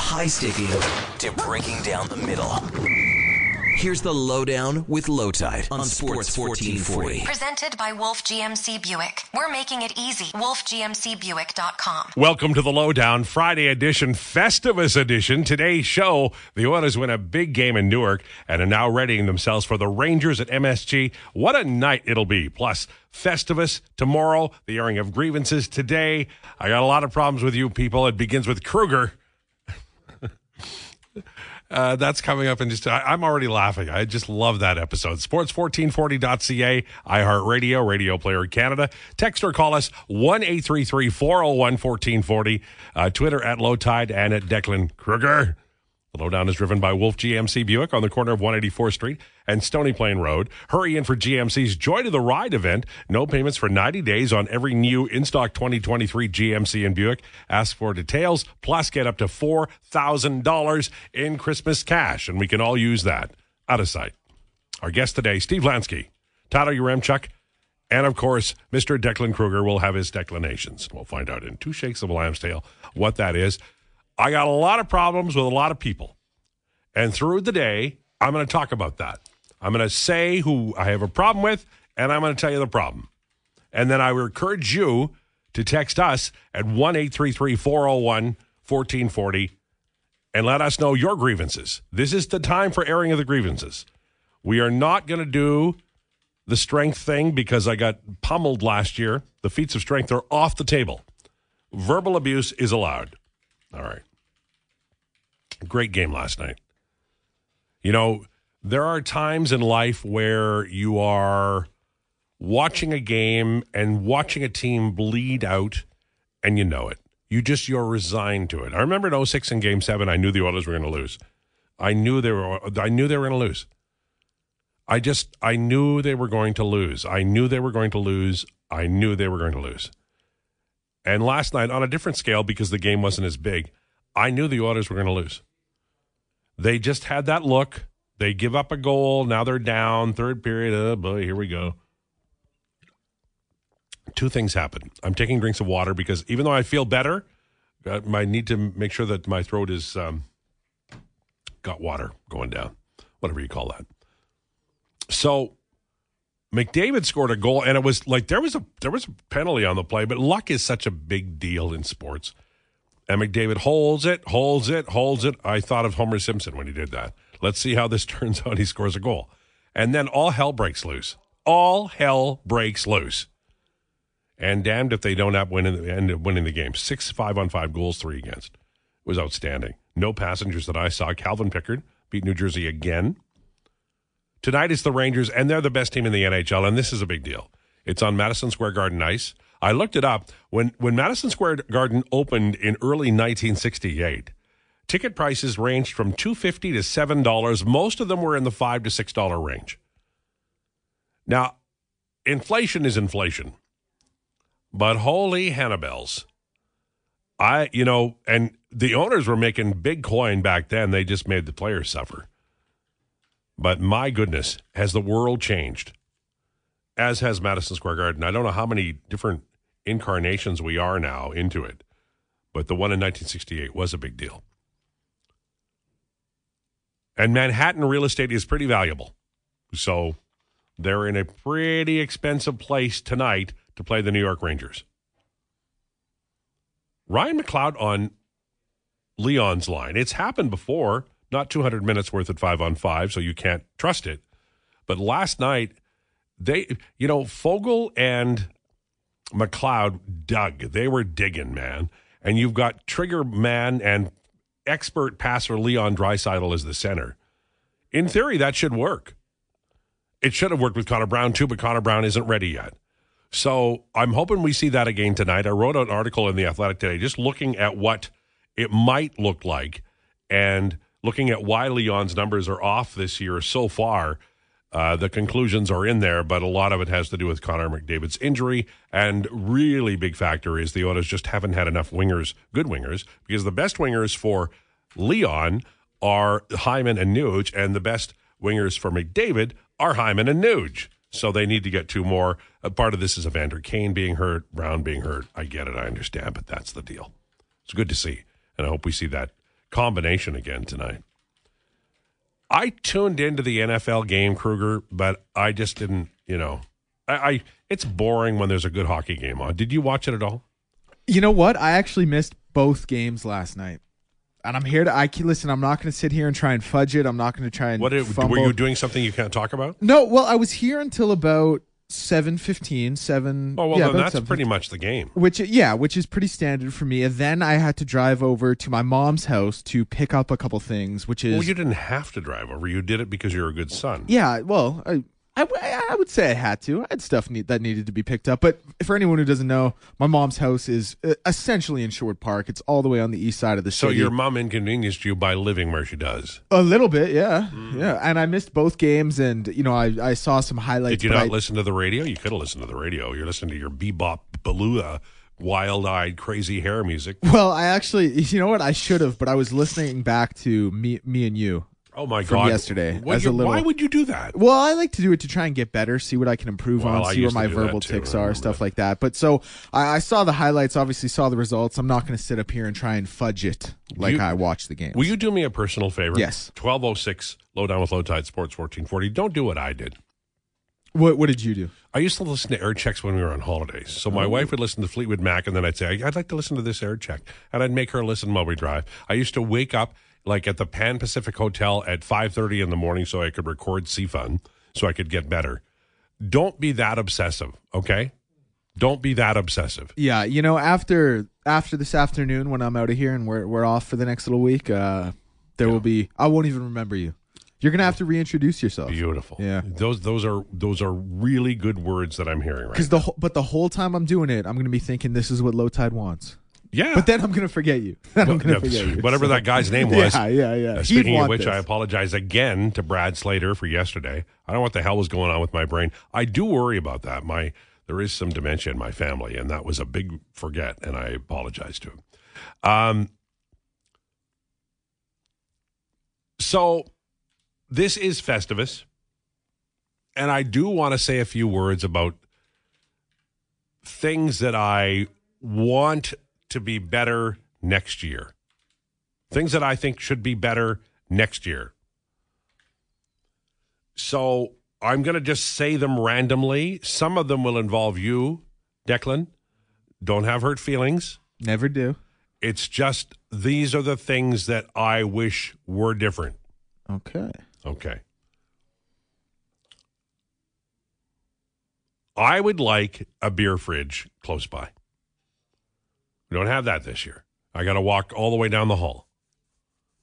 high sticking to breaking down the middle. Here's the lowdown with Lowetide on Sports 1440. Presented by Wolf GMC Buick. We're making it easy. WolfGMCBuick.com. Welcome to the Lowdown Friday edition, Festivus edition. Today's show, the Oilers win a big game in Newark and are now readying themselves for the Rangers at MSG. What a night it'll be. Plus, Festivus tomorrow, the airing of grievances today. I got a lot of problems with you people. It begins with Kruger. Uh, that's coming up in just. I, am already laughing. I just love that episode. Sports1440.ca, iHeartRadio, Radio Player Canada. Text or call us 1 401 1440. Uh, Twitter at Lowetide and at Declan Kruger. The lowdown is driven by Wolf GMC Buick on the corner of 184th Street and Stony Plain Road. Hurry in for GMC's Joy to the Ride event. No payments for 90 days on every new in stock 2023 GMC and Buick. Ask for details, plus get up to $4,000 in Christmas cash, and we can all use that. Out of sight. Our guest today, Steve Lansky, Tyler Yaremchuk, and of course, Mr. Declan Kruger will have his Declanations. We'll find out in two shakes of a lamb's tail what that is. I got a lot of problems with a lot of people. And through the day, I'm going to talk about that. I'm going to say who I have a problem with, and I'm going to tell you the problem. And then I would encourage you to text us at 1 833 401 1440 and let us know your grievances. This is the time for airing of the grievances. We are not going to do the strength thing because I got pummeled last year. The feats of strength are off the table. Verbal abuse is allowed. All right. Great game last night. You know, there are times in life where you are watching a game and watching a team bleed out and you know it. You just you're resigned to it. I remember in 06 in game 7 I knew the Oilers were going to lose. I knew they were I knew they were going to lose. I just I knew they were going to lose. I knew they were going to lose. I knew they were going to lose. And last night on a different scale because the game wasn't as big, I knew the Oilers were going to lose. They just had that look. They give up a goal. Now they're down. Third period. Oh, boy, here we go. Two things happen. I'm taking drinks of water because even though I feel better, uh, I need to make sure that my throat is um, got water going down, whatever you call that. So McDavid scored a goal, and it was like there was a there was a penalty on the play, but luck is such a big deal in sports. And McDavid holds it, holds it, holds it. I thought of Homer Simpson when he did that. Let's see how this turns out. He scores a goal. And then all hell breaks loose. All hell breaks loose. And damned if they don't up end up winning the game. Six five on five goals, three against. It was outstanding. No passengers that I saw. Calvin Pickard beat New Jersey again. Tonight is the Rangers, and they're the best team in the NHL, and this is a big deal. It's on Madison Square Garden ice. I looked it up. When when Madison Square Garden opened in early 1968, ticket prices ranged from 250 to $7. Most of them were in the 5 to $6 range. Now, inflation is inflation. But holy Hannibals. I, you know, and the owners were making big coin back then. They just made the players suffer. But my goodness, has the world changed? As has Madison Square Garden. I don't know how many different incarnations we are now into it. But the one in 1968 was a big deal. And Manhattan real estate is pretty valuable. So they're in a pretty expensive place tonight to play the New York Rangers. Ryan McLeod on Leon's line. It's happened before, not 200 minutes worth at five on five, so you can't trust it. But last night, they, you know, Foegele and McLeod dug. They were digging, man. And you've got trigger man and expert passer Leon Draisaitl as the center. In theory, that should work. It should have worked with Connor Brown too, but Connor Brown isn't ready yet. So I'm hoping we see that again tonight. I wrote an article in the Athletic today just looking at what it might look like and looking at why Leon's numbers are off this year so far uh, the conclusions are in there, but a lot of it has to do with Connor McDavid's injury. And really big factor is the Oilers just haven't had enough wingers, good wingers, because the best wingers for Leon are Hyman and Nuge, and the best wingers for McDavid are Hyman and Nuge. So they need to get two more. A part of this is Evander Kane being hurt, Brown being hurt. I get it, I understand, but that's the deal. It's good to see, and I hope we see that combination again tonight. I tuned into the NFL game, Kruger, but I just didn't. You know, I, I it's boring when there's a good hockey game on. Did you watch it at all? You know what? I actually missed both games last night. And I'm here to I can listen, I'm not going to sit here and try and fudge it. I'm not going to try and What fumble. were you doing? Something you can't talk about? No, well, I was here until about 7:15, 7 Oh well, yeah, then that's 7:15. pretty much the game. which yeah, which is pretty standard for me. And then I had to drive over to my mom's house to pick up a couple things, which is Well, you didn't have to drive over. You did it because you're a good son. Yeah, well, I, I, I would say I had to. I had stuff need, that needed to be picked up. But for anyone who doesn't know, my mom's house is uh, essentially in Sherwood Park. It's all the way on the east side of the So city. So your mom inconvenienced you by living where she does. a little bit, yeah, Mm. yeah. And I missed both games, and you know, I, I saw some highlights. Did you not I, listen to the radio? You could have listened to the radio. You're listening to your bebop balua, wild-eyed, crazy hair music. Well, I actually, you know what? I should have, but I was listening back to me, me and you. Oh my From god! yesterday, What as a little- why would you do that? Well, I like to do it to try and get better, see what I can improve Well, I on, see where my verbal too, ticks are, stuff that. like that. But so I, I saw the highlights, obviously saw the results. I'm not going to sit up here and try and fudge it like You- I watched the game. Will you do me a personal favor? Yes. Twelve oh six, low down with Lowetide sports fourteen forty. Don't do what I did. What What did you do? I used to listen to air checks when we were on holidays. So my oh. wife would listen to Fleetwood Mac, and then I'd say, "I'd like to listen to this air check," and I'd make her listen while we drive. I used to wake up like at the Pan Pacific Hotel at five thirty in the morning so I could record CFUN so I could get better. Don't be that obsessive, okay? Don't be that obsessive. Yeah, you know, after after this afternoon when I'm out of here and we're we're off for the next little week, uh, there will be. I won't even remember you. You're gonna have to reintroduce yourself. Beautiful. Yeah. Those those are those are really good words that I'm hearing right. Because the whole, but the whole time I'm doing it, I'm gonna be thinking this is what Lowetide wants. Yeah. But then I'm gonna forget you. Then I'm gonna Yeah, forget you. Whatever So- that guy's name was. Yeah, yeah, yeah. Uh, speaking of which, I apologize again to Brad Slater for yesterday. I don't know what the hell was going on with my brain. I do worry about that. My there is some dementia in my family, and that was a big forget, and I apologize to him. Um, so this is Festivus, and I do want to say a few words about things that I want to be better next year. Things that I think should be better next year. So I'm going to just say them randomly. Some of them will involve you, Declan. Don't have hurt feelings. Never do. It's just these are the things that I wish were different. Okay. Okay. I would like a beer fridge close by. We don't have that this year. I got to walk all the way down the hall.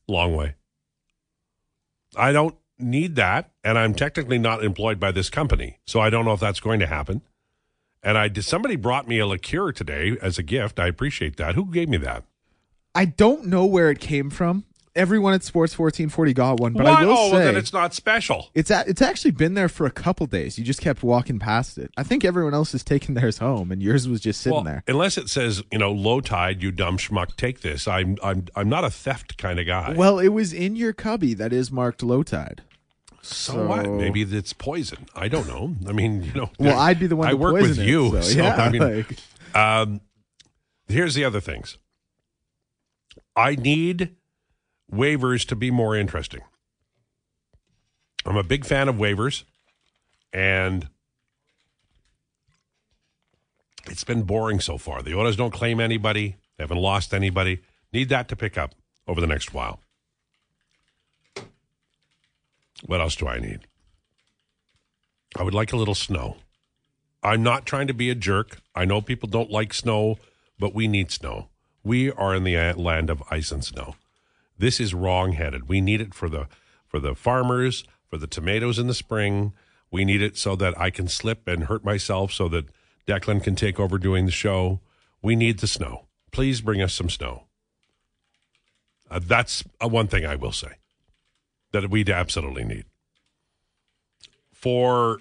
Long way. I don't need that, and I'm technically not employed by this company, so I don't know if that's going to happen. And I did. Somebody brought me a liqueur today as a gift. I appreciate that. Who gave me that? I don't know where it came from. Everyone at Sports 1440 got one, but Why? I will oh, say well, then it's not special. It's a, it's actually been there for a couple days. You just kept walking past it. I think everyone else has taken theirs home, and yours was just sitting Well, there. Unless it says, you know, Lowetide, you dumb schmuck, take this. I'm I'm I'm not a theft kind of guy. Well, it was in your cubby that is marked Lowetide. so, what? Maybe it's poison. I don't know. I mean, you know. Well, I'd be the one. I to work with it, you. so, so, yeah, I mean, like- um, here's the other things. I need waivers to be more interesting. I'm a big fan of waivers, and it's been boring so far. The Oilers don't claim anybody, they haven't lost anybody. Need that to pick up over the next while. What else do I need? I would like a little snow. I'm not trying to be a jerk. I know people don't like snow, but we need snow. We are in the land of ice and snow. This is wrong-headed. We need it for the for the farmers, for the tomatoes in the spring. We need it so that I can slip and hurt myself so that Declan can take over doing the show. We need the snow. Please bring us some snow. Uh, that's uh, one thing I will say that we absolutely need. For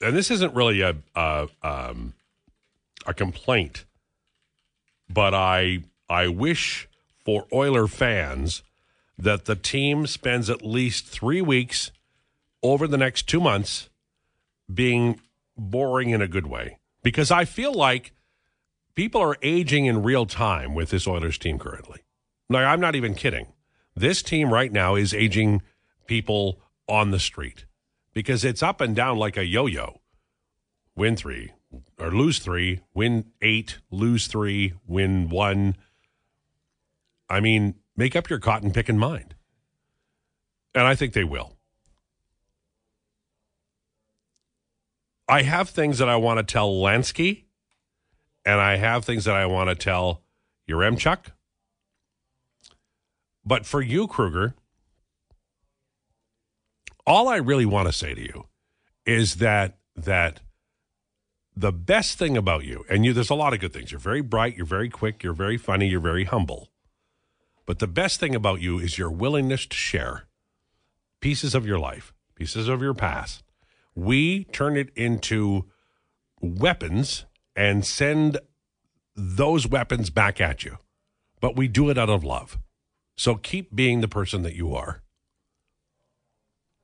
and this isn't really a a, um, a complaint, but I I wish for Oiler fans that the team spends at least three weeks over the next two months being boring in a good way because I feel like people are aging in real time with this Oilers team currently. Like I'm not even kidding. This team right now is aging people on the street because it's up and down like a yo yo. Win three or lose three, win eight, lose three, win one. I mean, make up your cotton picking mind. And I think they will. I have things that I want to tell Lansky, and I have things that I want to tell Yaremchuk. But for you, Kruger, all I really want to say to you is that that the best thing about you, and you, there's a lot of good things. You're very bright, you're very quick, you're very funny, you're very humble. But the best thing about you is your willingness to share pieces of your life, pieces of your past. We turn it into weapons and send those weapons back at you. But we do it out of love. So keep being the person that you are.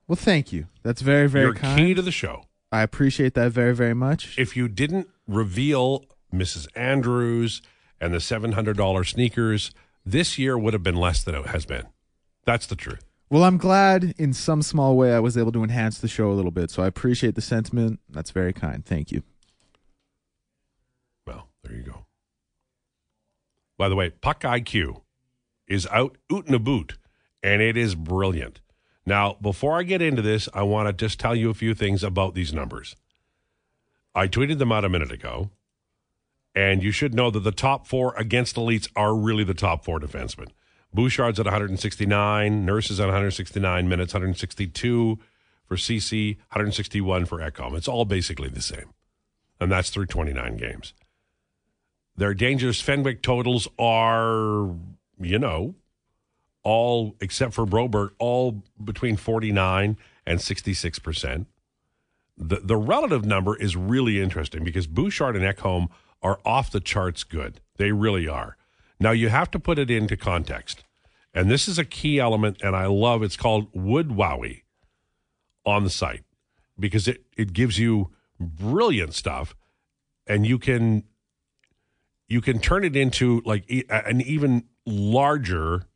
Well, thank you. That's very, very You're kind. key to the show. I appreciate that very, very much. If you didn't reveal Mrs. Andrews and the $700 sneakers, this year would have been less than it has been. That's the truth. Well, I'm glad in some small way I was able to enhance the show a little bit. So I appreciate the sentiment. That's very kind. Thank you. Well, there you go. By the way, Puck IQ is out oot and a boot, and it is brilliant. Now, before I get into this, I want to just tell you a few things about these numbers. I tweeted them out a minute ago, and you should know that the top four against elites are really the top four defensemen. Bouchard's at 169, Nurse is at 169 minutes, 162 for CC, 161 for Ekholm. It's all basically the same, and that's through 29 games. Their dangerous Fenwick totals are, you know, all except for Broberg, all between 49 and 66 percent. The the relative number is really interesting because Bouchard and Ekholm are off the charts good. They really are. Now you have to put it into context, and this is a key element, and I love. It's called WoodWOWY on the site because it it gives you brilliant stuff, and you can you can turn it into like an even larger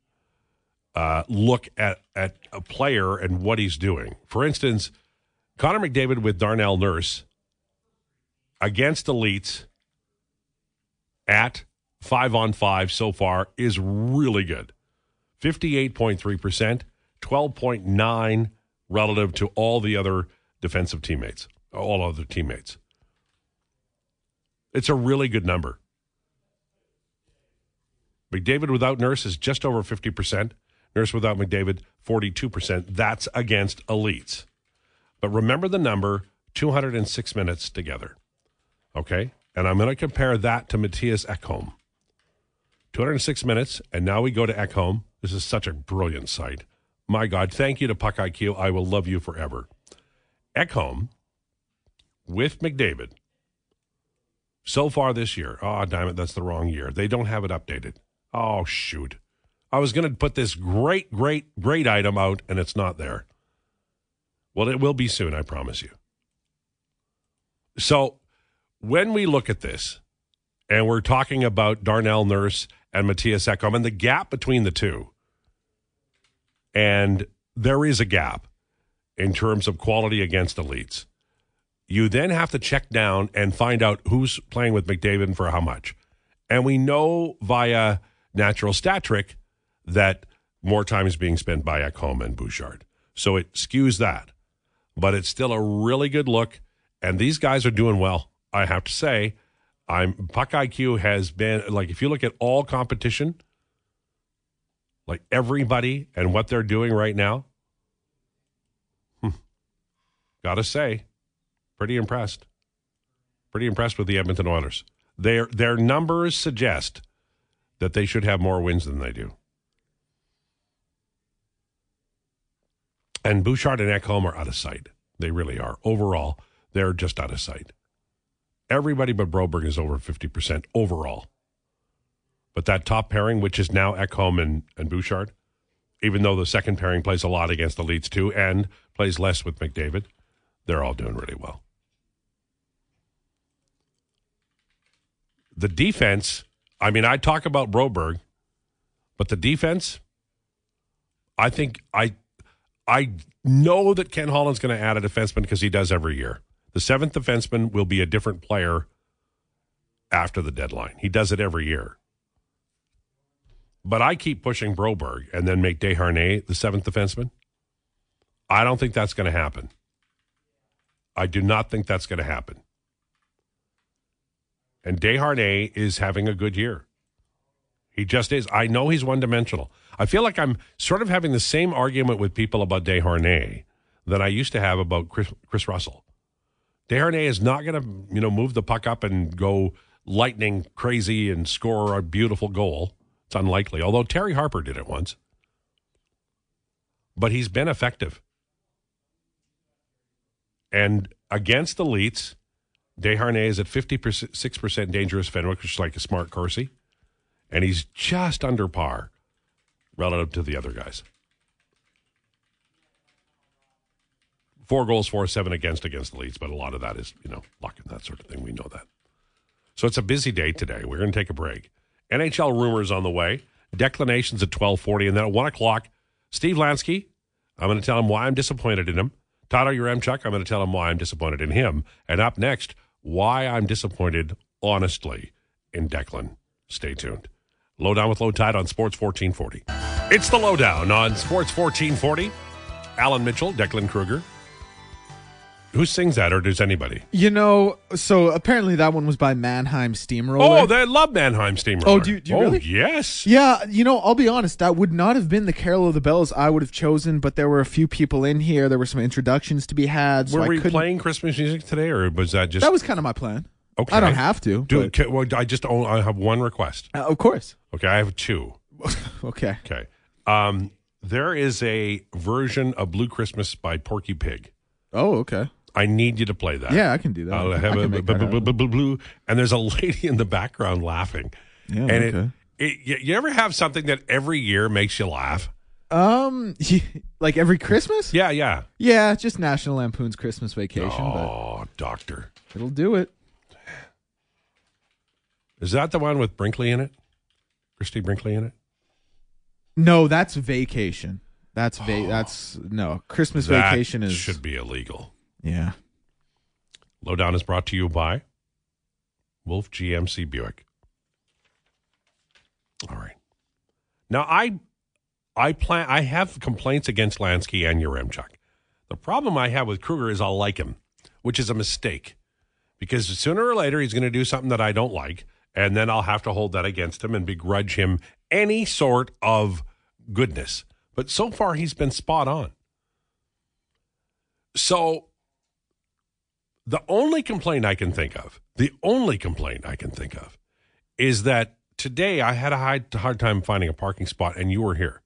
uh, look at at a player and what he's doing. For instance, Connor McDavid with Darnell Nurse against elites at five on five so far is really good. 58.3%, 12.9 relative to all the other defensive teammates, all other teammates. It's a really good number. McDavid without Nurse is just over 50%. Nurse without McDavid, 42%. That's against elites. But remember the number 206 minutes together. Okay? And I'm going to compare that to Matthias Ekholm. 206 minutes, and now we go to Ekholm. This is such a brilliant site. My God, thank you to Puck IQ. I will love you forever. Ekholm with McDavid so far this year. Oh, damn it, that's the wrong year. They don't have it updated. Oh, shoot. I was going to put this great, great, great item out, and it's not there. Well, it will be soon, I promise you. So, when we look at this, and we're talking about Darnell Nurse and Matthias Ekholm and the gap between the two, and there is a gap in terms of quality against elites. You then have to check down and find out who's playing with McDavid for how much. And we know via natural stat trick that more time is being spent by Ekholm and Bouchard. So it skews that. But it's still a really good look. And these guys are doing well. I have to say, I'm Puck IQ has been like if you look at all competition, like everybody and what they're doing right now, hmm, gotta say, pretty impressed. Pretty impressed with the Edmonton Oilers. Their their numbers suggest that they should have more wins than they do. And Bouchard and Ekholm are out of sight. They really are. Overall, they're just out of sight. Everybody but Broberg is over 50% overall. But that top pairing, which is now Ekholm and, and Bouchard, even though the second pairing plays a lot against the elites too and plays less with McDavid, they're all doing really well. The defense, I mean, I talk about Broberg, but the defense, I think I I know that Ken Holland's going to add a defenseman because he does every year. The seventh defenseman will be a different player after the deadline. He does it every year. But I keep pushing Broberg and then make Desharnais the seventh defenseman. I don't think that's going to happen. I do not think that's going to happen. And Desharnais is having a good year. He just is. I know he's one dimensional. I feel like I'm sort of having the same argument with people about Desharnais that I used to have about Chris, Chris Russell. Desharnais is not going to, you know, move the puck up and go lightning crazy and score a beautiful goal. It's unlikely. Although Terry Harper did it once. But he's been effective. And against the elites, Desharnais is at 56% dangerous Fenwick, which is like a smart Corsi. And he's just under par relative to the other guys. Four goals for, seven against against the elites, but a lot of that is, you know, luck and that sort of thing. We know that. So it's a busy day today. We're going to take a break. NHL rumors on the way. Declanations at 1240. And then at 1 o'clock, Steve Lansky. I'm going to tell him why I'm disappointed in him. Tyler Yaremchuk, I'm going to tell him why I'm disappointed in him. And up next, why I'm disappointed, honestly, in Declan. Stay tuned. Lowdown with Lowetide on Sports 1440. It's the Lowdown on Sports 1440. Alan Mitchell, Declan Kruger. Who sings that, or does anybody? You know, so apparently that one was by Mannheim Steamroller. Oh, they love Mannheim Steamroller. Oh, do you- do you oh, really? yes. Yeah, you know, I'll be honest, that would not have been the Carol of the Bells I would have chosen, but there were a few people in here. There were some introductions to be had. So Were I we couldn't- playing Christmas music today, or was that just That was kind of my plan. okay? I don't have to. Do but- well, I just own, I have one request. Uh, of course. Okay, I have two. Okay. Okay, um, there is a version of Blue Christmas by Porky Pig. Oh, okay. I need you to play that. Yeah, I can do that. I'll I have can a blue, and there's a lady in the background laughing. Yeah, and okay. it, it, you- ever have something that every year makes you laugh? Um, like every Christmas? Yeah, yeah. Yeah, just National Lampoon's Christmas Vacation, Oh, doctor, it'll do it. is that the one with Brinkley in it? Christie Brinkley in it? No, that's Vacation. That's va- that's no Christmas That Vacation is should be illegal. Yeah. Lowdown is brought to you by Wolf GMC Buick. All right. Now I I plan I have complaints against Lansky and Yaremchuk. The problem I have with Kruger is I'll like him, which is a mistake. Because sooner or later he's going to do something that I don't like, and then I'll have to hold that against him and begrudge him any sort of goodness. But so far he's been spot on. So the only complaint I can think of, the only complaint I can think of, is that today I had a hard, hard time finding a parking spot and you were here.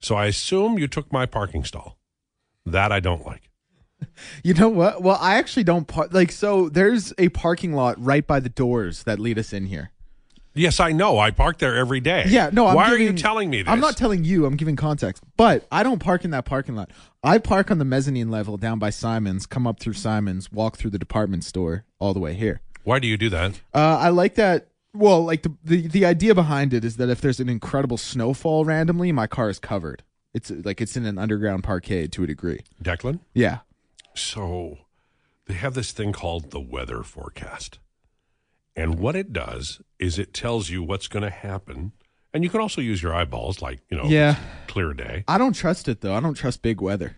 So I assume you took my parking stall. That I don't like. You know what? Well, I actually don't par- like. So there's a parking lot right by the doors that lead us in here. Yes, I know. I park there every day. Yeah, no. I'm Why are you telling me this? I'm not telling you. I'm giving context. But I don't park in that parking lot. I park on the mezzanine level down by Simons. Come up through Simons, walk through the department store all the way here. Why do you do that? Uh, I like that. Well, like the, the the idea behind it is that if there's an incredible snowfall randomly, my car is covered. It's like it's in an underground parkade to a degree. Declan? Yeah. So they have this thing called the weather forecast. And what it does is it tells you what's going to happen. And you can also use your eyeballs, like, you know, Yeah. clear day. I don't trust it though. I don't trust big weather.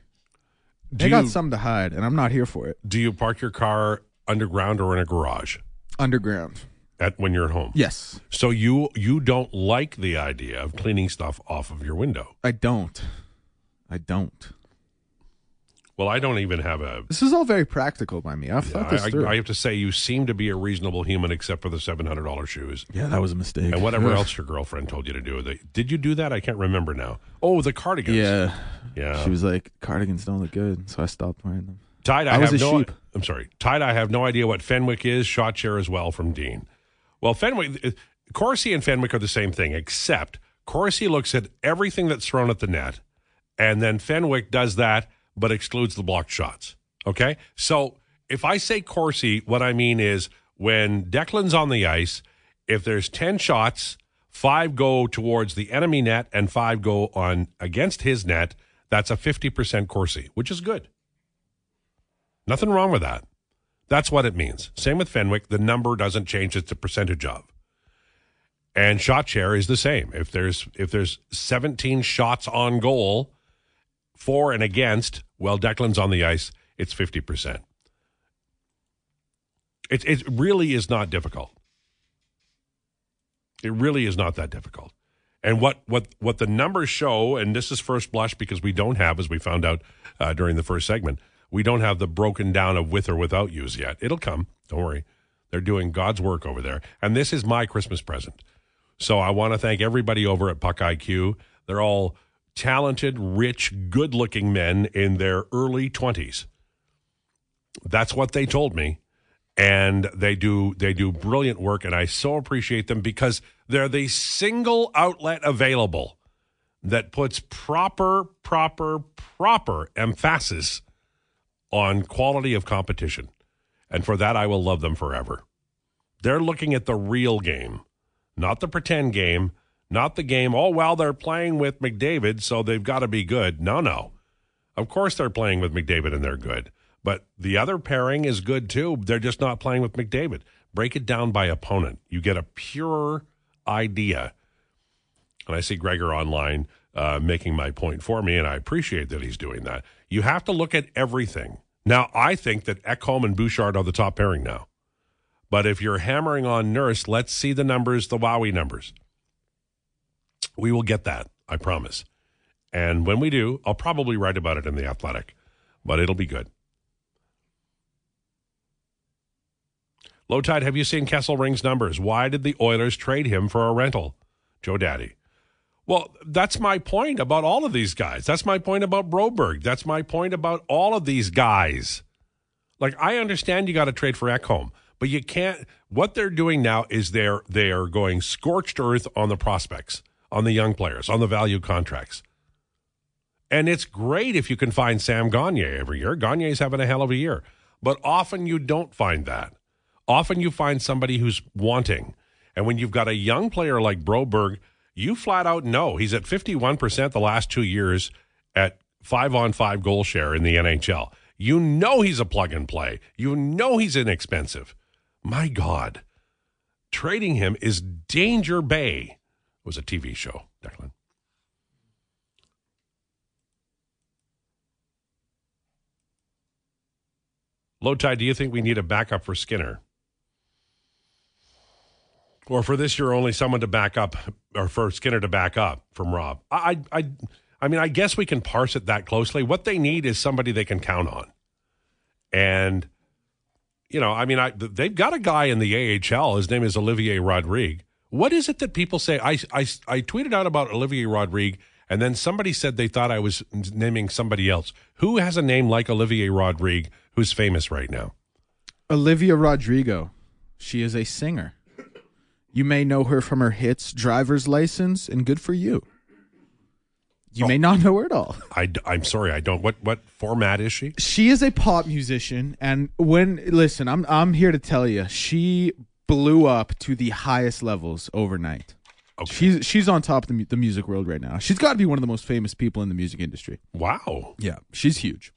Do They got you, something to hide, and I'm not here for it. do you park your car underground or in a garage Underground. at when you're at home? Yes. So you you don't like the idea of cleaning stuff off of your window. I don't. I don't. Well, I don't even have a. This is all very practical by me. I've thought this I, through. I, I have to say, you seem to be a reasonable human, except for the seven hundred dollars shoes yeah, that was a mistake. and whatever else your girlfriend told you to do. They- Did you do that? I can't remember now. Oh, the cardigans. Yeah. yeah. She was like, cardigans don't look good, so I stopped wearing them. Tide, I, I have no. sheep. I'm sorry, Tide. I have no idea what Fenwick is. Shot share as well from Dean. Well, Fenwick, uh, Corsi and Fenwick are the same thing, except Corsi looks at everything that's thrown at the net, and then Fenwick does that, but excludes the blocked shots. Okay, so if I say Corsi, what I mean is when Declan's on the ice, if there's ten shots, five go towards the enemy net, and five go on against his net, that's a 50% Corsi, which is good. Nothing wrong with that. That's what it means. Same with Fenwick. The number doesn't change; it's a percentage of. And shot share is the same. If there's if there's 17 shots on goal, for and against, well, Declan's on the ice, it's 50%. It it really is not difficult. It really is not that difficult. And what what what the numbers show, and this is first blush because we don't have, as we found out uh, during the first segment, we don't have the broken down of with or without use yet. It'll come. Don't worry. They're doing God's work over there. And this is my Christmas present. So I want to thank everybody over at Puck IQ. They're all talented, rich, good looking men in their early 20s. That's what they told me. And they do they do brilliant work and I so appreciate them because they're the single outlet available that puts proper proper proper emphasis on quality of competition. And for that, I will love them forever. They're looking at the real game, not the pretend game, not the game, oh, well, they're playing with McDavid, so they've got to be good. No, no. Of course they're playing with McDavid and they're good. But the other pairing is good too. They're just not playing with McDavid. Break it down by opponent. You get a pure idea. And I see Gregor online uh, making my point for me, and I appreciate that he's doing that. You have to look at everything. Now, I think that Ekholm and Bouchard are the top pairing now. But if you're hammering on Nurse, let's see the numbers, the WOWY numbers. We will get that, I promise. And when we do, I'll probably write about it in The Athletic, but it'll be good. Lowetide, have you seen Kesselring's numbers? Why did the Oilers trade him for a rental? Joe Daddy. Well, that's my point about all of these guys. That's my point about Broberg. That's my point about all of these guys. Like I understand you got to trade for Ekholm, but you can't. What they're doing now is they're they are going scorched earth on the prospects, on the young players, on the value contracts. And it's great if you can find Sam Gagner every year. Gagner's having a hell of a year, but often you don't find that. Often you find somebody who's wanting, and when you've got a young player like Broberg you flat out know he's at 51% the last two years at five on five goal share in the NHL. You know he's a plug and play. You know he's inexpensive. My God, trading him is Danger Bay. Was a TV show, Declan. Lowetide, do you think we need a backup for Skinner? Or for this year, only someone to back up, or for Skinner to back up from Rob. I, I, I mean, I guess we can parse it that closely. What they need is somebody they can count on, and you know, I mean, I they've got a guy in the AHL. His name is Olivier Rodrigue. What is it that people say? I, I, I tweeted out about Olivier Rodrigue, and then somebody said they thought I was naming somebody else. Who has a name like Olivier Rodrigue who's famous right now? Olivia Rodrigo. She is a singer. You may know her from her hits Driver's License and Good for You. You Oh. may not know her at all. I, am sorry, I don't. What what format is she? She is a pop musician and when listen, I'm I'm here to tell you, she blew up to the highest levels overnight. Okay. She's she's on top of the, mu- the music world right now. She's got to be one of the most famous people in the music industry. Wow. Yeah, she's huge.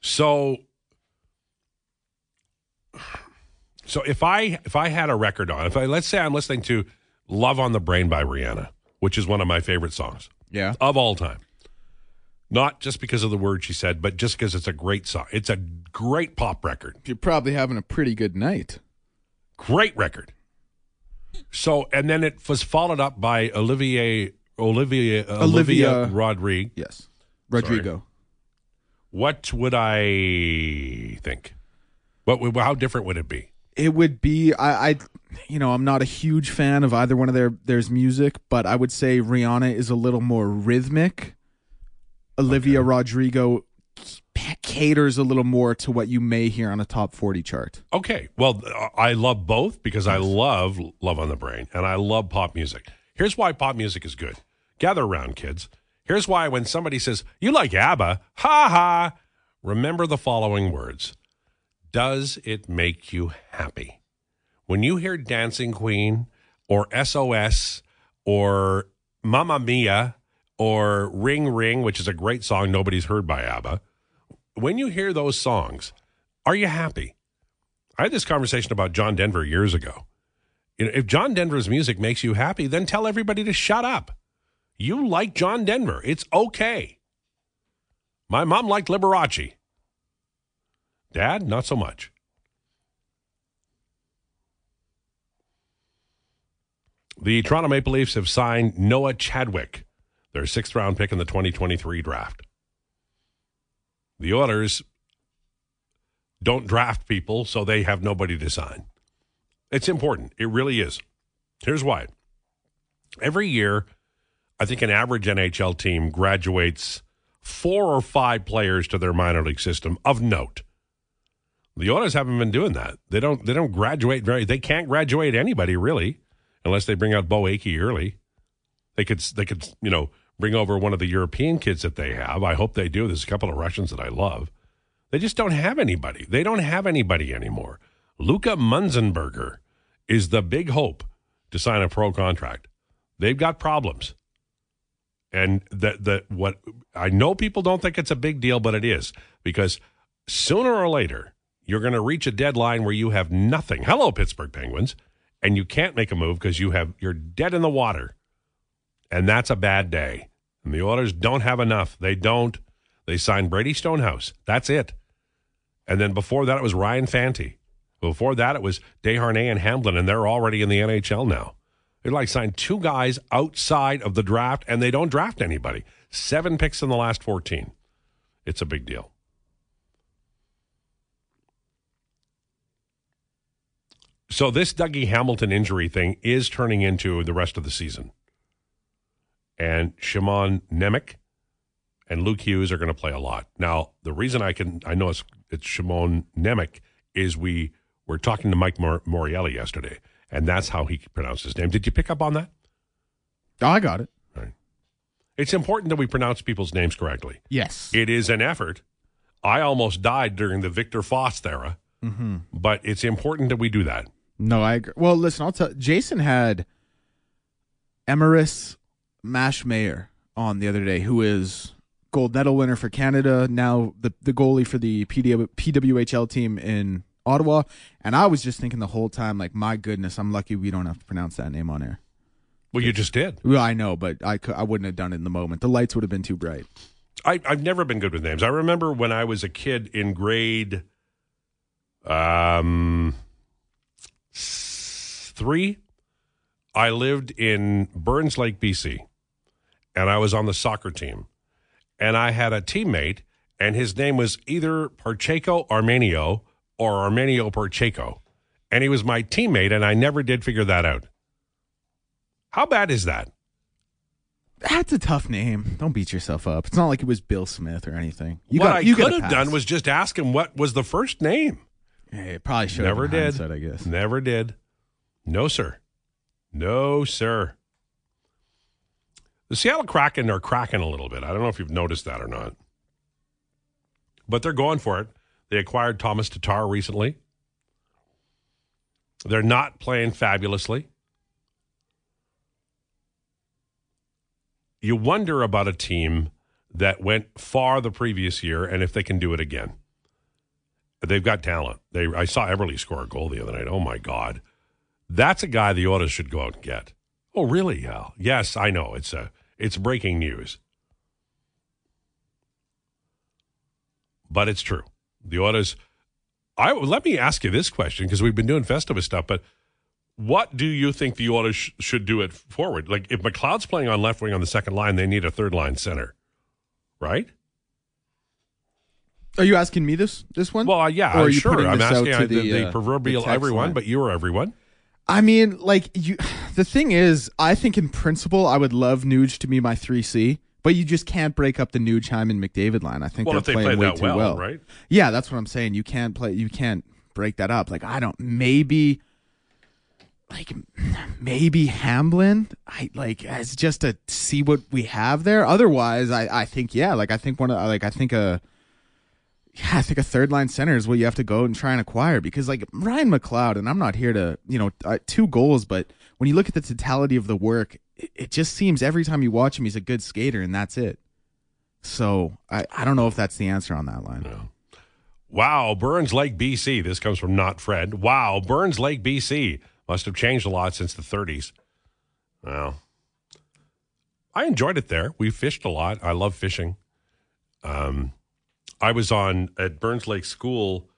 So so if I if I had a record on, if I let's say I'm listening to Love on the Brain by Rihanna, which is one of my favorite songs Yeah. of all time. Not just because of the word she said, but just because it's a great song. It's a great pop record. You're probably having a pretty good night. Great record. So and then it was followed up by Olivier Olivier Olivia, Olivia- Rodrigue. Yes. Rodrigo. What would I think? What would, how different would it be? it would be I, I you know i'm not a huge fan of either one of their there's music but i would say rihanna is a little more rhythmic olivia rodrigo c- caters a little more to what you may hear on a top 40 chart Okay. Well, I love both because I love Love on the Brain and I love pop music. Here's why pop music is good. Gather around, kids. Here's why when somebody says, You like ABBA, ha ha, remember the following words Does it make you happy? When you hear Dancing Queen or SOS or Mamma Mia or Ring Ring, which is a great song nobody's heard by ABBA, when you hear those songs, are you happy? I had this conversation about John Denver years ago. You know, if John Denver's music makes you happy, then tell everybody to shut up. You like John Denver. It's okay. My mom liked Liberace. Dad, not so much. The Toronto Maple Leafs have signed Noah Chadwick, their sixth round pick in the 2023 draft. The Oilers don't draft people, so they have nobody to sign. It's important. It really is. Here's why. Every year, I think an average NHL team graduates four or five players to their minor league system of note. The Oilers haven't been doing that. They don't. They don't graduate very. They can't graduate anybody really, unless they bring out Beau Akey early. They could. They could. You know, bring over one of the European kids that they have. I hope they do. There's a couple of Russians that I love. They just don't have anybody. They don't have anybody anymore. Luca Munzenberger is the big hope to sign a pro contract. They've got problems. And that that what I know people don't think it's a big deal, but it is because sooner or later you're going to reach a deadline where you have nothing. Hello, Pittsburgh Penguins, and you can't make a move because you have you're dead in the water, and that's a bad day. And the Oilers don't have enough. They don't. They signed Brady Stonehouse. That's it. And then before that, it was Ryan Fanti. Before that, it was Desharnais and Hamblin, and they're already in the NHL now. They like signed two guys outside of the draft, and they don't draft anybody. Seven picks in the last 14. It's a big deal. So this Dougie Hamilton injury thing is turning into the rest of the season. And Shimon Nemec and Luke Hughes are going to play a lot. Now, the reason I can I know it's it's Shimon Nemec is we were talking to Mike Mor- Morreale yesterday, and that's how he pronounced his name. Did you pick up on that? Oh, I got it. Right. It's important that we pronounce people's names correctly. Yes. It is an effort. I almost died during the Victor Foss era, Mm-hmm. but it's important that we do that. No, I agree. Well, listen, I'll tell. Jason had Emerance Maschmeyer on the other day, who is gold medal winner for Canada, now the the goalie for the PW, PWHL team in Ottawa. And I was just thinking the whole time, like, my goodness, I'm lucky we don't have to pronounce that name on air. Well, you just did. Well, I know, but I I wouldn't have done it in the moment. The lights would have been too bright. I, I've never been good with names. I remember when I was a kid in grade um, three, I lived in Burns Lake, BC, and I was on the soccer team. And I had a teammate, and his name was either Parcheco Armenio or Armenio Parcheco. And he was my teammate, and I never did figure that out. How bad is that? That's a tough name. Don't beat yourself up. It's not like it was Bill Smith or anything. You what got, I you could have done was just ask him what was the first name. Hey, it probably should Never have did. I guess. Never did. No, sir. No, sir. The Seattle Kraken are cracking a little bit. I don't know if you've noticed that or not. But they're going for it. They acquired Thomas Tatar recently. They're not playing fabulously. You wonder about a team that went far the previous year and if they can do it again. They've got talent. They I saw Eberle score a goal the other night. Oh my God. That's a guy the Oilers should go out and get. Oh, really, Hal? Yes, I know. It's a it's breaking news. But it's true. The Oilers I let me ask you this question because we've been doing Festivus stuff, but what do you think the Oilers sh- should do it forward? Like if McLeod's playing on left wing on the second line, they need a third line center, right? Are you asking me this this one? Well, uh, yeah, Or are you sure. I'm asking the, the, the uh, proverbial the everyone, line? but you're everyone. I mean, like you. The thing is, I think in principle, I would love Nuge to be my three C, but you just can't break up the Nuge Hyman McDavid line. I think Well, they're if they playing play way that too well, well, right? Yeah, that's what I'm saying. You can't play. You can't break that up. Like I don't. Maybe. Like maybe Hamblin, I like as just to see what we have there. Otherwise, I I think yeah, like I think one of like I think a yeah, I think a third line center is what you have to go and try and acquire because like Ryan McLeod, and I'm not here to you know uh, two goals, but when you look at the totality of the work it, it just seems every time you watch him, he's a good skater, and that's it. So I, I don't know if that's the answer on that line. Wow, Burns Lake, BC. This comes from Not Fred. Wow, Burns Lake, BC. Must have changed a lot since the 30s. Well, I enjoyed it there. We fished a lot. I love fishing. Um, I was on at Burns Lake School.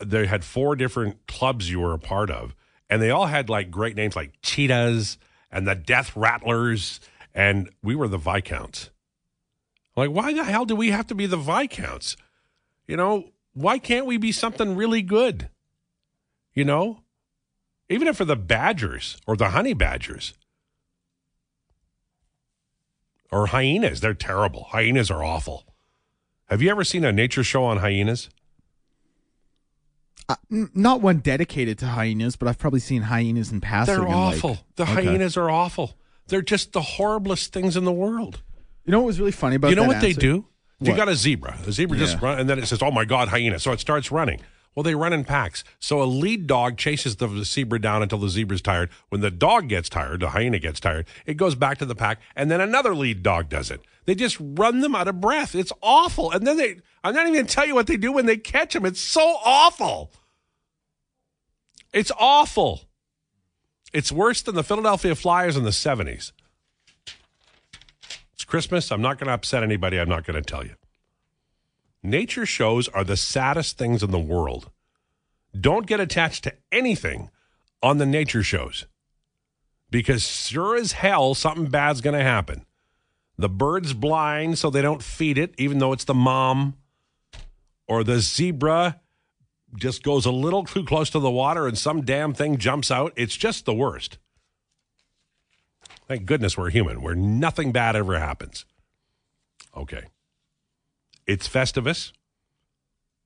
They had four different clubs you were a part of, and they all had like great names like Cheetahs and the Death Rattlers, and we were the Viscounts. Like, why the hell do we have to be the Viscounts? You know, why can't we be something really good? You know, even if for the Badgers or the Honey Badgers or hyenas, they're terrible. Hyenas are awful. Have you ever seen a nature show on hyenas? Uh, n- not one dedicated to hyenas, but I've probably seen hyenas in passing. They're and, like- awful. the Okay. hyenas are awful. They're just the horriblest things in the world. You know what was really funny about you know that what they answer? do? You got a zebra. A zebra just Yeah. run, and then it says, "Oh my God, hyena!" So it starts running. Well, they run in packs. So a lead dog chases the zebra down until the zebra's tired. When the dog gets tired, the hyena gets tired, it goes back to the pack, and then another lead dog does it. They just run them out of breath. It's awful. And then they, I'm not even going to tell you what they do when they catch them. It's so awful. It's awful. It's worse than the Philadelphia Flyers in the 70s. It's Christmas. I'm not going to upset anybody. I'm not going to tell you. Nature shows are the saddest things in the world. Don't get attached to anything on the nature shows because sure as hell something bad's going to happen. The bird's blind so they don't feed it, even though it's the mom, or the zebra just goes a little too close to the water and some damn thing jumps out. It's just the worst. Thank goodness we're human, where nothing bad ever happens. Okay. It's Festivus.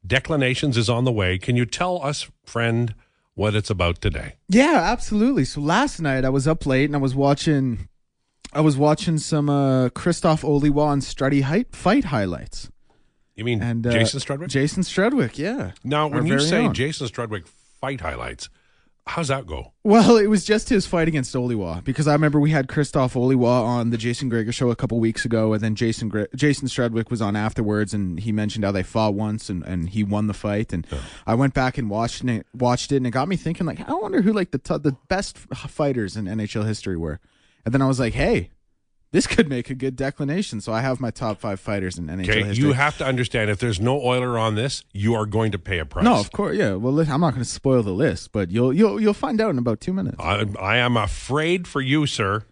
Declanations is on the way. Can you tell us, friend, what it's about today? Yeah, absolutely. So last night I was up late and I was watching, I was watching some uh, Krzysztof Oliwa and Strutty height, fight highlights. You mean And uh, Jason Strudwick? Jason Strudwick, yeah. now, when you say own. Jason Strudwick fight highlights, how's that go? Well, it was just his fight against Oliwa because I remember we had Krzysztof Oliwa on the Jason Gregor show a couple weeks ago, and then Jason Gre- Jason Strudwick was on afterwards, and he mentioned how they fought once and, and he won the fight, and I went back and watched it, watched it, and it got me thinking like I wonder who like the t- the best fighters in NHL history were, and then I was like, hey. This could make a good Declanation, so I have my top five fighters in NHL Okay, history. you have to understand if there's no oiler on this, you are going to pay a price. no, of course, yeah. Well, I'm not going to spoil the list, but you'll you'll you'll find out in about two minutes. I, I am afraid for you, sir.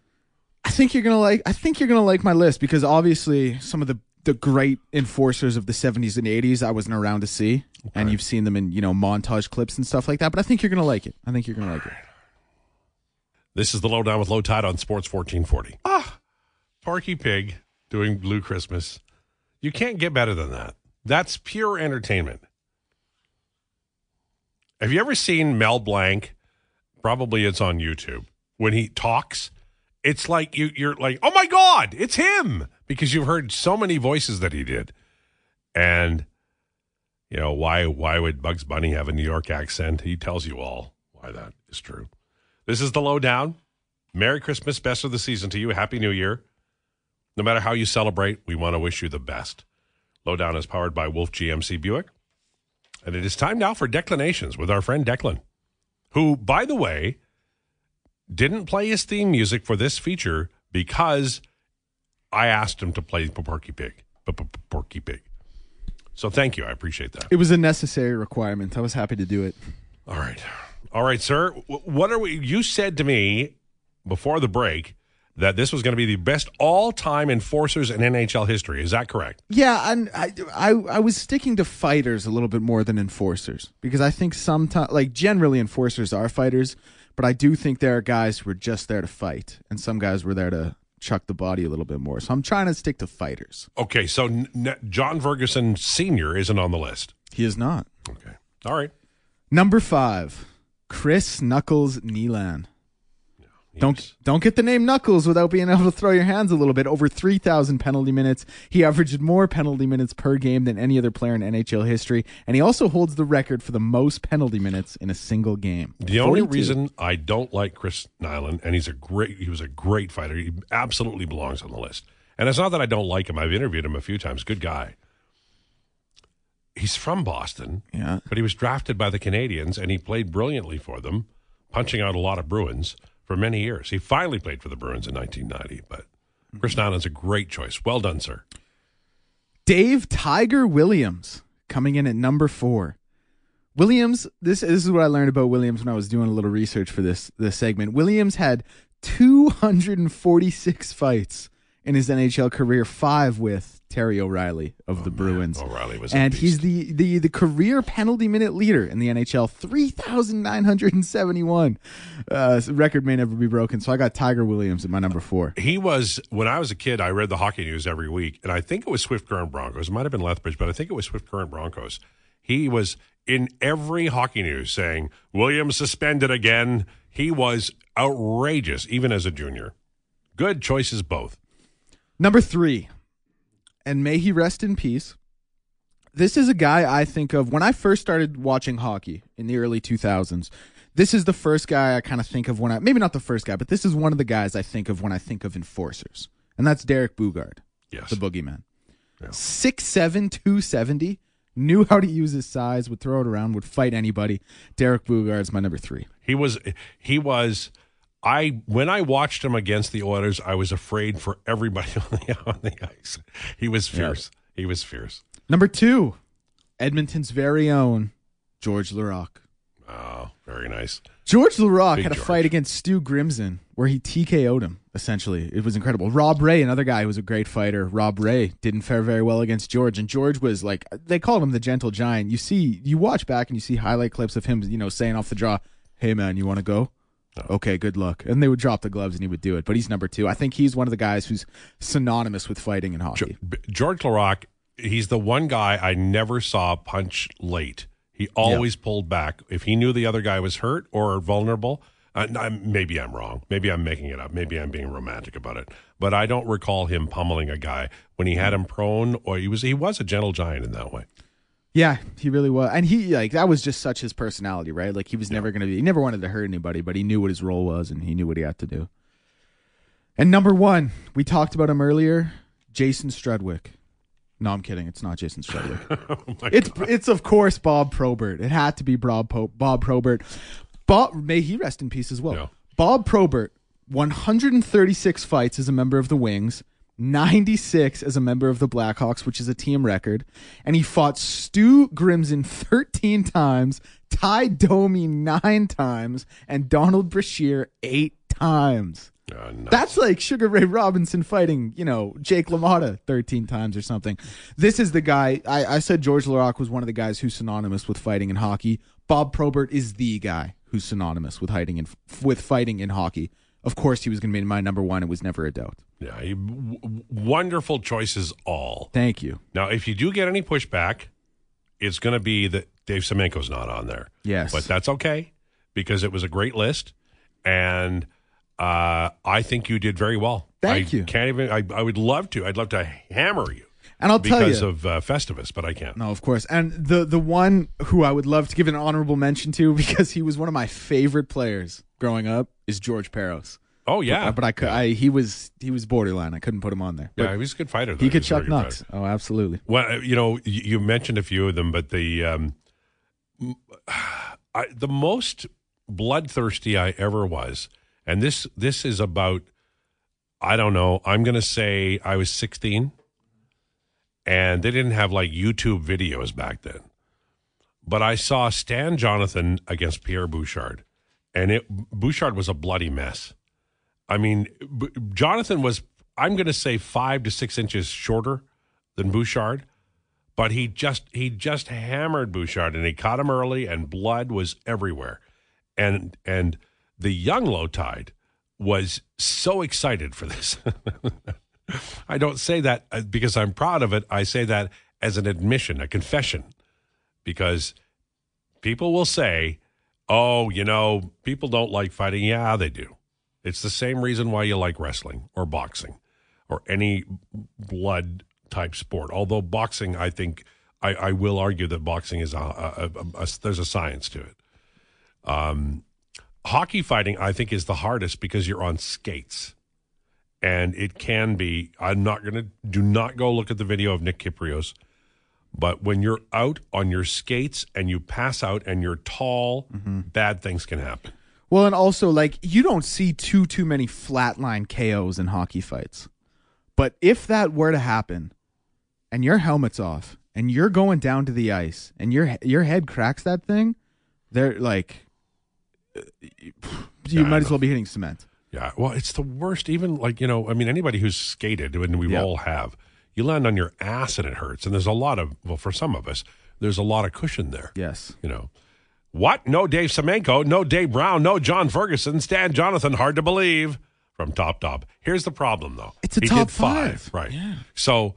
I think you're gonna like. I think you're gonna like my list because obviously some of the the great enforcers of the 70s and 80s I wasn't around to see, and you've seen them in you know montage clips and stuff like that. But I think you're gonna like it. I think you're gonna like it. This is the lowdown with Lowetide on Sports 1440. Ah, Porky Pig doing Blue Christmas. You can't get better than that. That's pure entertainment. Have you ever seen Mel Blanc? Probably it's on YouTube. When he talks, it's like you, you're like, oh my God, it's him. Because you've heard so many voices that he did. And, you know, why why would Bugs Bunny have a New York accent? He tells you all why that is true. This is the lowdown. Merry Christmas, best of the season to you. Happy New Year. No matter how you celebrate, we want to wish you the best. Lowdown is powered by Wolfe GMC Buick. And it is time now for Declanations with our friend Declan, who, by the way, didn't play his theme music for this feature because I asked him to play Porky Pig. Porky Pig. So thank you. I appreciate that. It was a necessary requirement. I was happy to do it. All right. All right, sir. What are we? You said to me before the break that this was going to be the best all time enforcers in NHL history. Is that correct? Yeah, and I, I I was sticking to fighters a little bit more than enforcers because I think sometimes, like generally, enforcers are fighters, but I do think there are guys who are just there to fight, and some guys were there to chuck the body a little bit more. So I'm trying to stick to fighters. Okay, so n- John Ferguson Sr. isn't on the list. He is not. Okay. All right. Number five, Chris Knuckles Nilan. Don't don't get the name Knuckles without being able to throw your hands a little bit. Over 3,000 penalty minutes. He averaged more penalty minutes per game than any other player in NHL history, and he also holds the record for the most penalty minutes in a single game. The only reason I don't like Chris Nilan, and he's a great, he was a great fighter. He absolutely belongs on the list. And it's not that I don't like him. I've interviewed him a few times. Good guy. He's from Boston, Yeah. but he was drafted by the Canadiens, and he played brilliantly for them, punching out a lot of Bruins for many years. He finally played for the Bruins in 1990. But Chris mm-hmm. Nilan's a great choice. Well done, sir. Dave Tiger Williams coming in at number four. Williams, this, this is what I learned about Williams when I was doing a little research for this this segment. Williams had 246 fights in his NHL career, five with Terry O'Reilly of the Bruins. O'Reilly was and he's the, the the career penalty minute leader in the NHL, 3,971. Uh, record may never be broken. So I got Tiger Williams at my number four. He was when I was a kid. I read the hockey news every week, and I think it was Swift Current Broncos. It might have been Lethbridge, but I think it was Swift Current Broncos. He was in every hockey news saying Williams suspended again. He was outrageous, even as a junior. Good choices both. Number three, and may he rest in peace. This is a guy I think of when I first started watching hockey in the early 2000s. This is the first guy I kind of think of when I, maybe not the first guy, but this is one of the guys I think of when I think of enforcers. And that's Derek Boogaard, Yes, the boogeyman. Six seven, two seventy, knew how to use his size, would throw it around, would fight anybody. Derek Boogaard's my number three. he was. He was. I when I watched him against the Oilers, I was afraid for everybody on the on the ice. He was fierce. He was fierce. Number two, Edmonton's very own George Laraque. Oh, very nice. George Laraque Big had a George. fight against Stu Grimson where he TKO'd him, essentially. It was incredible. Rob Ray, another guy who was a great fighter. Rob Ray didn't fare very well against George. And George was like, they called him the gentle giant. You see, you watch back and you see highlight clips of him, you know, saying off the draw, hey, man, you want to go? Okay, good luck. And they would drop the gloves and he would do it. But he's number two. I think he's one of the guys who's synonymous with fighting in hockey. George Laraque, he's the one guy I never saw punch late. He always pulled back if he knew the other guy was hurt or vulnerable. Uh, maybe I'm wrong. Maybe I'm making it up. Maybe I'm being romantic about it. But I don't recall him pummeling a guy when he had him prone, or he was he was a gentle giant in that way. Yeah, he really was, and he like that was just such his personality, right? Like he was never gonna be, he never wanted to hurt anybody, but he knew what his role was and he knew what he had to do. And number one, we talked about him earlier, Jason Strudwick. No, I'm kidding. It's not Jason Strudwick. Oh it's it's of course Bob Probert. It had to be Bob po- Bob Probert. Bob may he rest in peace as well. Yeah. Bob Probert, 136 fights as a member of the Wings, 96 as a member of the Blackhawks, which is a team record, and he fought Stu Grimson 13 times, Ty Domi 9 times, and Donald Brashear 8 times. Uh, no. That's like Sugar Ray Robinson fighting, you know, Jake LaMotta 13 times or something. This is the guy. I, I said George Laraque was one of the guys who's synonymous with fighting in hockey. Bob Probert is the guy who's synonymous with fighting in with fighting in hockey. Of course, he was going to be my number one. It was never a doubt. yeah, he, w- wonderful choices all. Thank you. Now, if you do get any pushback, it's going to be that Dave Semenko's not on there. Yes. But that's okay because it was a great list. And uh, I think you did very well. Thank I you. Can't even, I, I would love to. I'd love to hammer you And I'll tell you because of uh, Festivus, but I can't. No, of course. And the the one who I would love to give an honorable mention to because he was one of my favorite players growing up is George Parros. Oh, yeah. Uh, but I could. I he was he was borderline. I couldn't put him on there. But yeah, he was a good fighter. though. he could chuck fighter. Oh, absolutely. Well, uh, you know, you, you mentioned a few of them, but the um, I, the most bloodthirsty I ever was, and this this is about I don't know. I'm going to say I was 16, and they didn't have like YouTube videos back then. But I saw Stan Jonathan against Pierre Bouchard, and it Bouchard was a bloody mess. I mean, B- Jonathan was I'm going to say five to six inches shorter than Bouchard, but he just he just hammered Bouchard, and he caught him early, and blood was everywhere, and and the young Lowetide was so excited for this. I don't say that uh, because I'm proud of it. I say that as an admission, a confession, because people will say, "Oh, you know, people don't like fighting." Yeah, they do. It's the same reason why you like wrestling or boxing or any blood type sport. Although boxing, I think I, I will argue that boxing is a, a, a, a there's a science to it. Um, hockey fighting, I think, is the hardest because you're on skates, and it can be. I'm not going to do not go look at the video of Nick Kypreos, but when you're out on your skates and you pass out and you're tall, bad things can happen. Well, and also like you don't see too too many flatline KOs in hockey fights. But if that were to happen and your helmet's off and you're going down to the ice and your your head cracks that thing, they're like uh, you Yeah, might as well be hitting cement. Yeah, well, it's the worst. Even like you know, I mean, anybody who's skated, and we Yeah. all have, you land on your ass and it hurts. And there's a lot of well, for some of us, there's a lot of cushion there. Yes. You know, what? No Dave Semenko, no Dave Brown, no John Ferguson, Stan Jonathan. Hard to believe from Top Top. Here's the problem, though. It's a he top did five, five. right? So,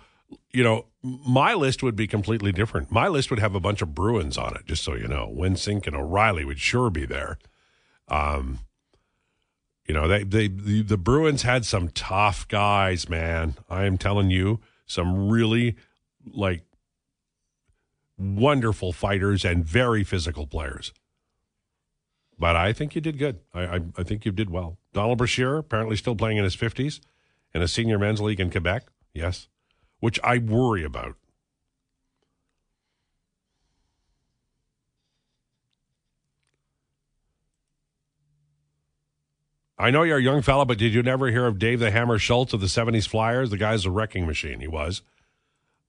you know, my list would be completely different. My list would have a bunch of Bruins on it, just so you know. Wensink and O'Reilly would sure be there. Um, you know, they, they the, the Bruins had some tough guys, man. I am telling you, some really like wonderful fighters and very physical players. But I think you did good. I, I, I think you did well. Donald Brashear, apparently still playing in his 50s in a senior men's league in Quebec. Yes. Which I worry about. I know you're a young fella, but did you never hear of Dave the Hammer Schultz of the 70s Flyers? The guy's a wrecking machine. He was.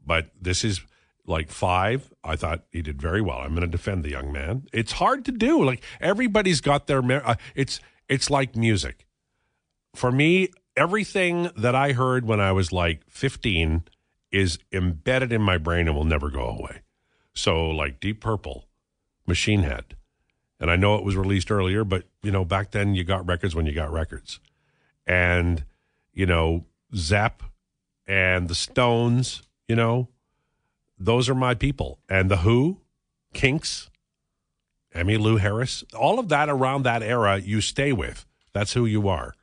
But this is like five. I thought he did very well. I'm going to defend the young man. It's hard to do. Like everybody's got their. Uh, it's it's like music. For me, everything that I heard when I was like 15 is embedded in my brain and will never go away. So like Deep Purple, Machine Head, and I know it was released earlier, but you know back then you got records when you got records, and you know Zep and the Stones. You know, those are my people. And the Who, Kinks, Emmylou Harris, all of that around that era, you stay with. That's who you are.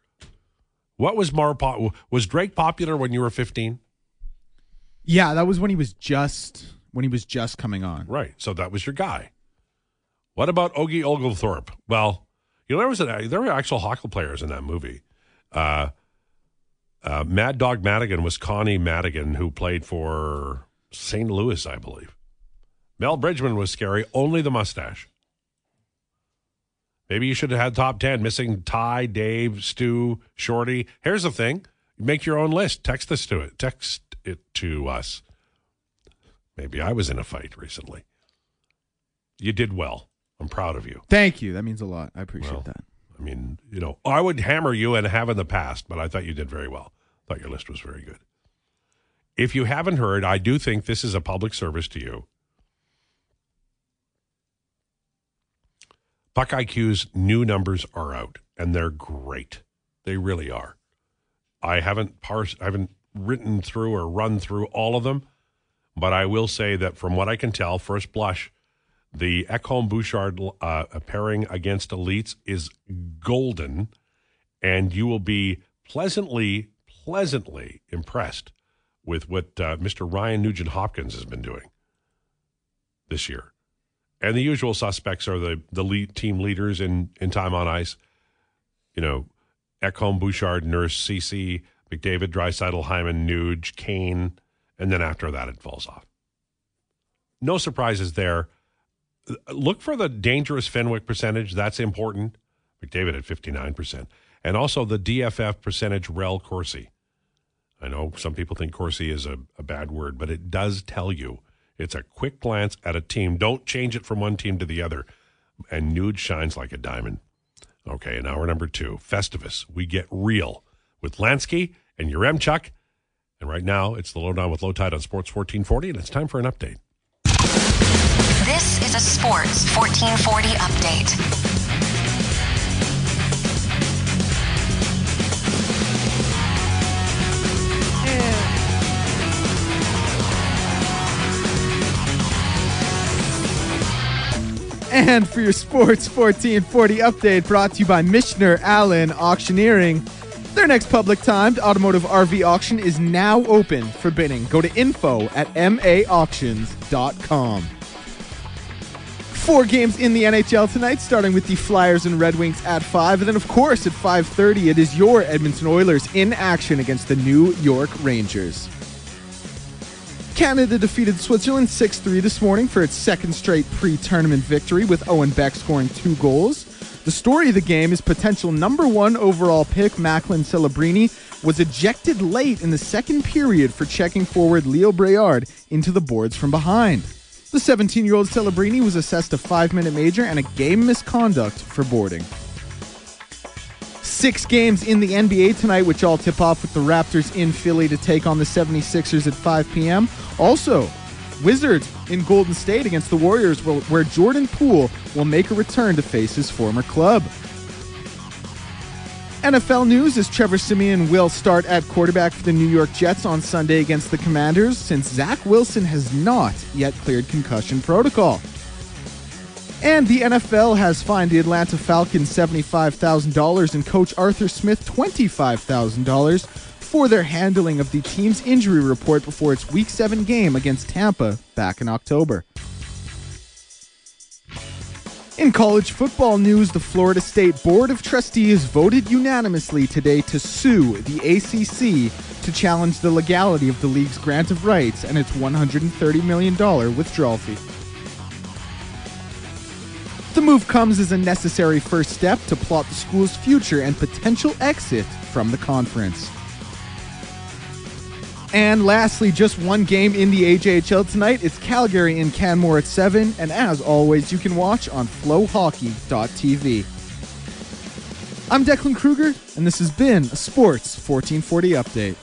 What was more po- was Drake popular when you were 15? Yeah, that was when he was just when he was just coming on. Right. So that was your guy. What about Ogie Oglethorpe? Well, you know there was a, there were actual hockey players in that movie. Uh, uh, Mad Dog Madigan was Connie Madigan, who played for St. Louis, I believe. Mel Bridgman was scary. Only the mustache. Maybe you should have had top ten. Missing Ty, Dave, Stu, Shorty. Here's the thing: make your own list. Text this to it. Text it to us. Maybe I was in a fight recently. You did well. I'm proud of you. Thank you. That means a lot. I appreciate Well, that. I mean, you know, I would hammer you and have in the past, but I thought you did very well. Thought your list was very good. If you haven't heard, I do think this is a public service to you. PuckIQ's new numbers are out, and they're great. They really are. I haven't parsed, I haven't written through or run through all of them, but I will say that from what I can tell, first blush, the Ekholm Bouchard uh, pairing against elites is golden, and you will be pleasantly, pleasantly impressed with what uh, Mr. Ryan Nugent Hopkins has been doing this year. And the usual suspects are the the lead team leaders in in time on ice. You know, Ekholm, Bouchard, Nurse, Ceci, McDavid, Draisaitl, Hyman, Nuge, Kane, and then after that it falls off. No surprises there. Look for the dangerous Fenwick percentage. That's important. McDavid at 59%. And also the DFF percentage rel Corsi. I know some people think Corsi is a, a bad word, but it does tell you. It's a quick glance at a team. Don't change it from one team to the other. And Nuge shines like a diamond. Okay, and hour number two, Festivus. We get real with Lansky and Uremchuk. And right now, it's the lowdown with Lowetide on Sports 1440, and it's time for an update. This is a Sports 1440 update. And for your Sports 1440 update, brought to you by Michener Allen Auctioneering. Their next public timed automotive RV auction is now open for bidding. Go to info at maauctions.com. Four games in the NHL tonight, starting with the Flyers and Red Wings at 5. And then, of course, at 5.30, it is your Edmonton Oilers in action against the New York Rangers. Canada defeated Switzerland 6 3 this morning for its second straight pre tournament victory, with Owen Beck scoring two goals. The story of the game is potential number one overall pick Macklin Celebrini was ejected late in the second period for checking forward Leo Braillard into the boards from behind. The 17 year old Celebrini was assessed a five minute major and a game misconduct for boarding. Six games in the NBA tonight, which all tip off with the Raptors in Philly to take on the 76ers at 5 p.m. Also, Wizards in Golden State against the Warriors, where Jordan Poole will make a return to face his former club. NFL news is Trevor Siemian will start at quarterback for the New York Jets on Sunday against the Commanders since Zach Wilson has not yet cleared concussion protocol. And the NFL has fined the Atlanta Falcons $75,000 and coach Arthur Smith $25,000 for their handling of the team's injury report before its Week 7 game against Tampa back in October. In college football news, the Florida State Board of Trustees voted unanimously today to sue the ACC to challenge the legality of the league's grant of rights and its $130 million withdrawal fee. The move comes as a necessary first step to plot the school's future and potential exit from the conference. And lastly, just one game in the AJHL tonight. It's Calgary in Canmore at 7. And as always, you can watch on flowhockey.tv. I'm Declan Kruger, and this has been a Sports 1440 update.